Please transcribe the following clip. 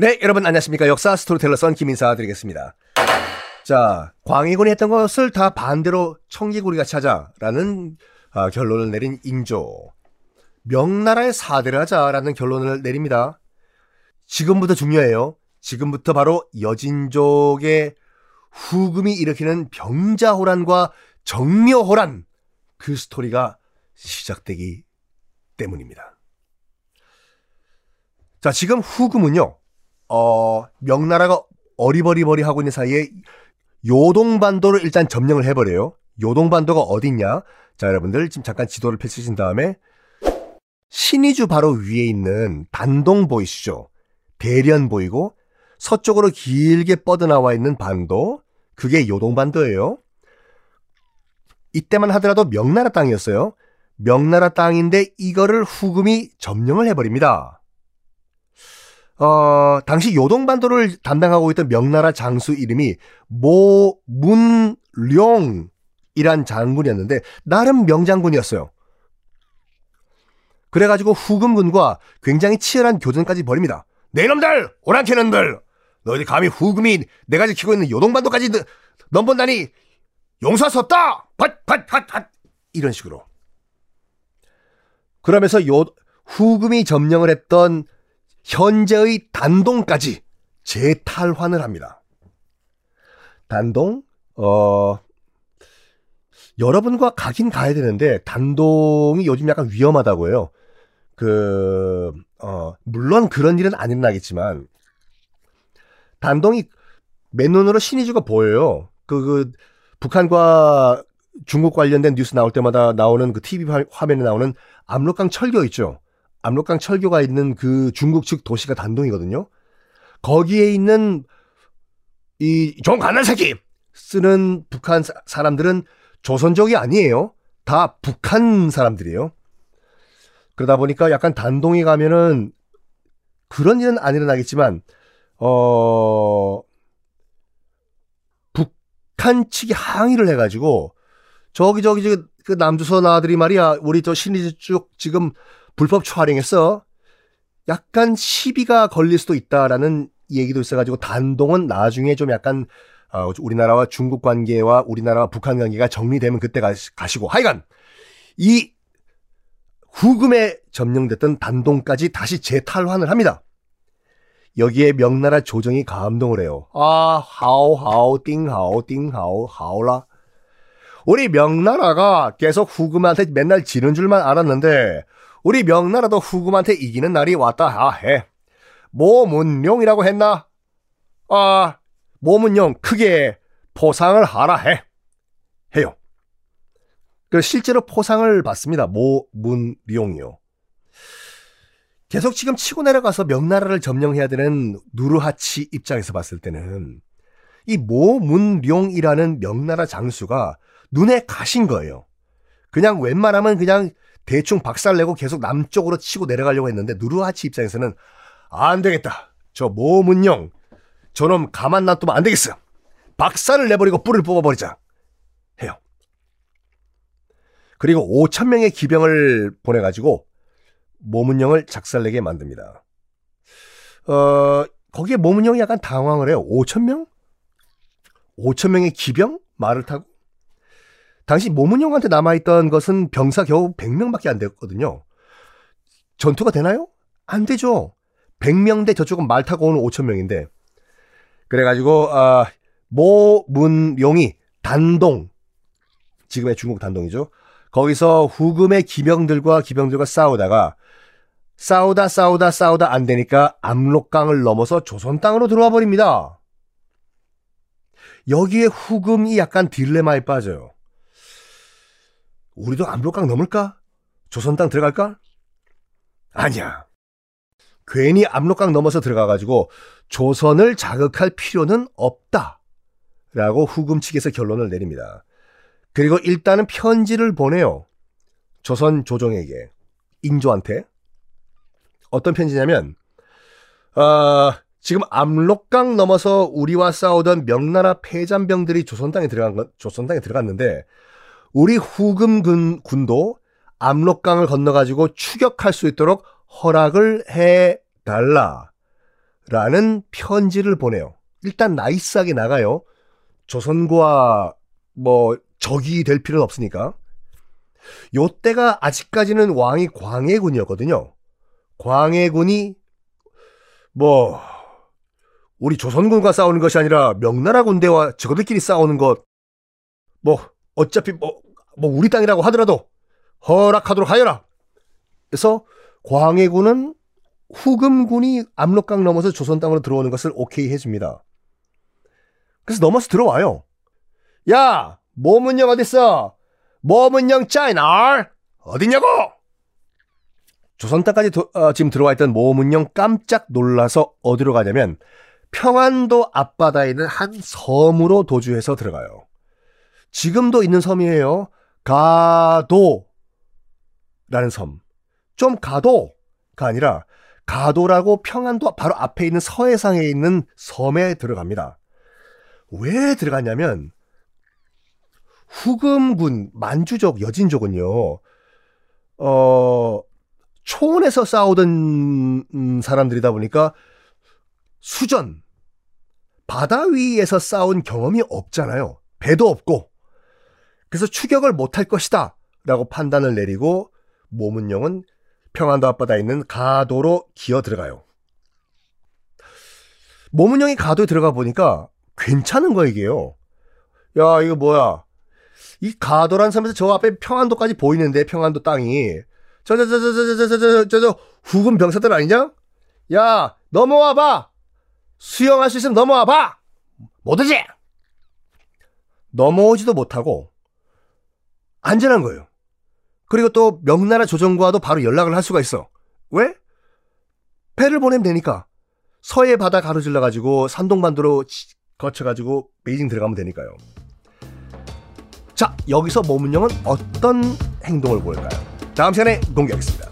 네, 여러분 안녕하십니까. 역사 스토리텔러 썬킴 인사 드리겠습니다. 자, 광해군이 했던 것을 다 반대로 청개구리같이 하자라는 아, 결론을 내린 인조. 명나라의 사대를 하자라는 결론을 내립니다. 지금부터 중요해요. 지금부터 바로 여진족의 후금이 일으키는 병자호란과 정묘호란 그 스토리가 시작되기 때문입니다. 자, 지금 후금은요, 어, 명나라가 어리버리버리 하고 있는 사이에 요동반도를 일단 점령을 해버려요. 요동반도가 어딨냐? 자, 여러분들 지금 잠깐 지도를 펼치신 다음에 신의주 바로 위에 있는 단동 보이시죠? 대련 보이고 서쪽으로 길게 뻗어나와 있는 반도 그게 요동반도예요. 이때만 하더라도 명나라 땅이었어요. 명나라 땅인데 이거를 후금이 점령을 해버립니다. 어, 당시 요동반도를 담당하고 있던 명나라 장수 이름이 모문룡이란 장군이었는데 나름 명장군이었어요. 그래가지고 후금군과 굉장히 치열한 교전까지 벌입니다. 내 놈들! 오랑캐놈들! 너희들 감히 후금이 내가 지키고 있는 요동반도까지 넘본다니! 밭! 밭! 이런 식으로. 그러면서 요, 후금이 점령을 했던 현재의 단동까지 재탈환을 합니다. 단동, 어, 여러분과 가긴 가야 되는데, 단동이 요즘 약간 위험하다고 해요. 그, 어, 물론 그런 일은 안 일어나겠지만, 단동이 맨눈으로 신의주가 보여요. 그, 그, 북한과 중국 관련된 뉴스 나올 때마다 나오는 그 TV 화면에 나오는 압록강 철교 있죠. 압록강 철교가 있는 그 중국 측 도시가 단동이거든요. 거기에 있는 이 종 가난 새끼 쓰는 북한 사람들은 조선족이 아니에요. 다 북한 사람들이에요. 그러다 보니까 약간 단동에 가면은 그런 일은 안 일어나겠지만 어 북한 측이 항의를 해가지고 저기 저기 저기 그 남조선 아들이 말이야 우리 저 신의주 쪽 지금 불법 촬영했어. 약간 시비가 걸릴 수도 있다라는 얘기도 있어가지고 단동은 나중에 좀 약간 어, 우리나라와 중국 관계와 우리나라와 북한 관계가 정리되면 그때 가시고 하여간 이 후금에 점령됐던 단동까지 다시 재탈환을 합니다. 여기에 명나라 조정이 감동을 해요. 아, 하오, 하오, 띵, 하오, 띵, 하오, 하오라. 우리 명나라가 계속 후금한테 맨날 지는 줄만 알았는데 우리 명나라도 후금한테 이기는 날이 왔다 해. 모문룡이라고 했나? 아, 모문룡 크게 포상을 하라 해. 해요. 그 실제로 포상을 받습니다. 모문룡이요. 계속 지금 치고 내려가서 명나라를 점령해야 되는 누르하치 입장에서 봤을 때는 이 모문룡이라는 명나라 장수가 눈에 가신 거예요. 그냥 웬만하면 그냥 대충 박살내고 계속 남쪽으로 치고 내려가려고 했는데 누르하치 입장에서는 안 되겠다. 저 모문용 저놈 가만 놔두면 안 되겠어. 박살을 내버리고 뿔을 뽑아버리자. 해요. 그리고 5천 명의 기병을 보내가지고 모문영을 작살내게 만듭니다. 어, 거기에 모문영이 약간 당황을 해요. 5천 명? 5천 명의 기병? 말을 타고? 당시 모문영한테 남아있던 것은 병사 겨우 100명밖에 안 됐거든요. 전투가 되나요? 안 되죠. 100명 대 저쪽은 말 타고 오는 5천명인데 그래가지고 아, 모문용이 단동 지금의 중국 단동이죠. 거기서 후금의 기병들과 기병들과 싸우다가 싸우다 싸우다 싸우다 안 되니까 압록강을 넘어서 조선 땅으로 들어와 버립니다. 여기에 후금이 약간 딜레마에 빠져요. 우리도 압록강 넘을까? 조선 땅 들어갈까? 아니야. 괜히 압록강 넘어서 들어가가지고 조선을 자극할 필요는 없다. 라고 후금 측에서 결론을 내립니다. 그리고 일단은 편지를 보내요. 조선 조정에게. 인조한테. 어떤 편지냐면, 어, 지금 압록강 넘어서 우리와 싸우던 명나라 패잔병들이 조선 땅에 들어간 건, 조선 땅에 들어갔는데, 우리 후금 군, 군도 압록강을 건너가지고 추격할 수 있도록 허락을 해 달라. 라는 편지를 보내요. 일단 나이스하게 나가요. 조선과 뭐 적이 될 필요는 없으니까. 요 때가 아직까지는 왕이 광해군이었거든요. 광해군이 뭐 우리 조선군과 싸우는 것이 아니라 명나라 군대와 저들끼리 싸우는 것 뭐 어차피 뭐, 뭐 우리 땅이라고 하더라도 허락하도록 하여라. 그래서 광해군은 후금군이 압록강 넘어서 조선 땅으로 들어오는 것을 오케이 해줍니다. 그래서 넘어서 들어와요. 야, 모문영 어딨어? 모문영 짜이나 어딨냐고? 조선 땅까지 도, 어, 지금 들어와 있던 모문영 깜짝 놀라서 어디로 가냐면 평안도 앞바다에 있는 한 섬으로 도주해서 들어가요. 지금도 있는 섬이에요. 가도라는 섬. 좀 가도가 아니라 가도라고 평안도 바로 앞에 있는 서해상에 있는 섬에 들어갑니다. 왜 들어갔냐면 후금군 만주족 여진족은요. 어 초원에서 싸우던 음, 사람들이다 보니까 수전 바다 위에서 싸운 경험이 없잖아요. 배도 없고 그래서 추격을 못할 것이다 라고 판단을 내리고 모문용은 평안도 앞바다에 있는 가도로 기어 들어가요. 모문용이 가도에 들어가 보니까 괜찮은 거야 이게요. 야 이거 뭐야 이 가도란 섬에서 저 앞에 평안도까지 보이는데 평안도 땅이 저 저 저 저 저 저 저 저 저 저 후금 병사들 아니냐? 야 넘어와 봐 수영할 수 있으면 넘어와 봐 못오지 넘어오지도 못하고 안전한 거예요. 그리고 또 명나라 조정과도 바로 연락을 할 수가 있어. 왜? 배를 보내면 되니까. 서해 바다 가로질러 가지고 산동반도로 거쳐 가지고 베이징 들어가면 되니까요. 자, 여기서 모문영은 어떤 행동을 보일까요? 다음 시간에 공개하겠습니다.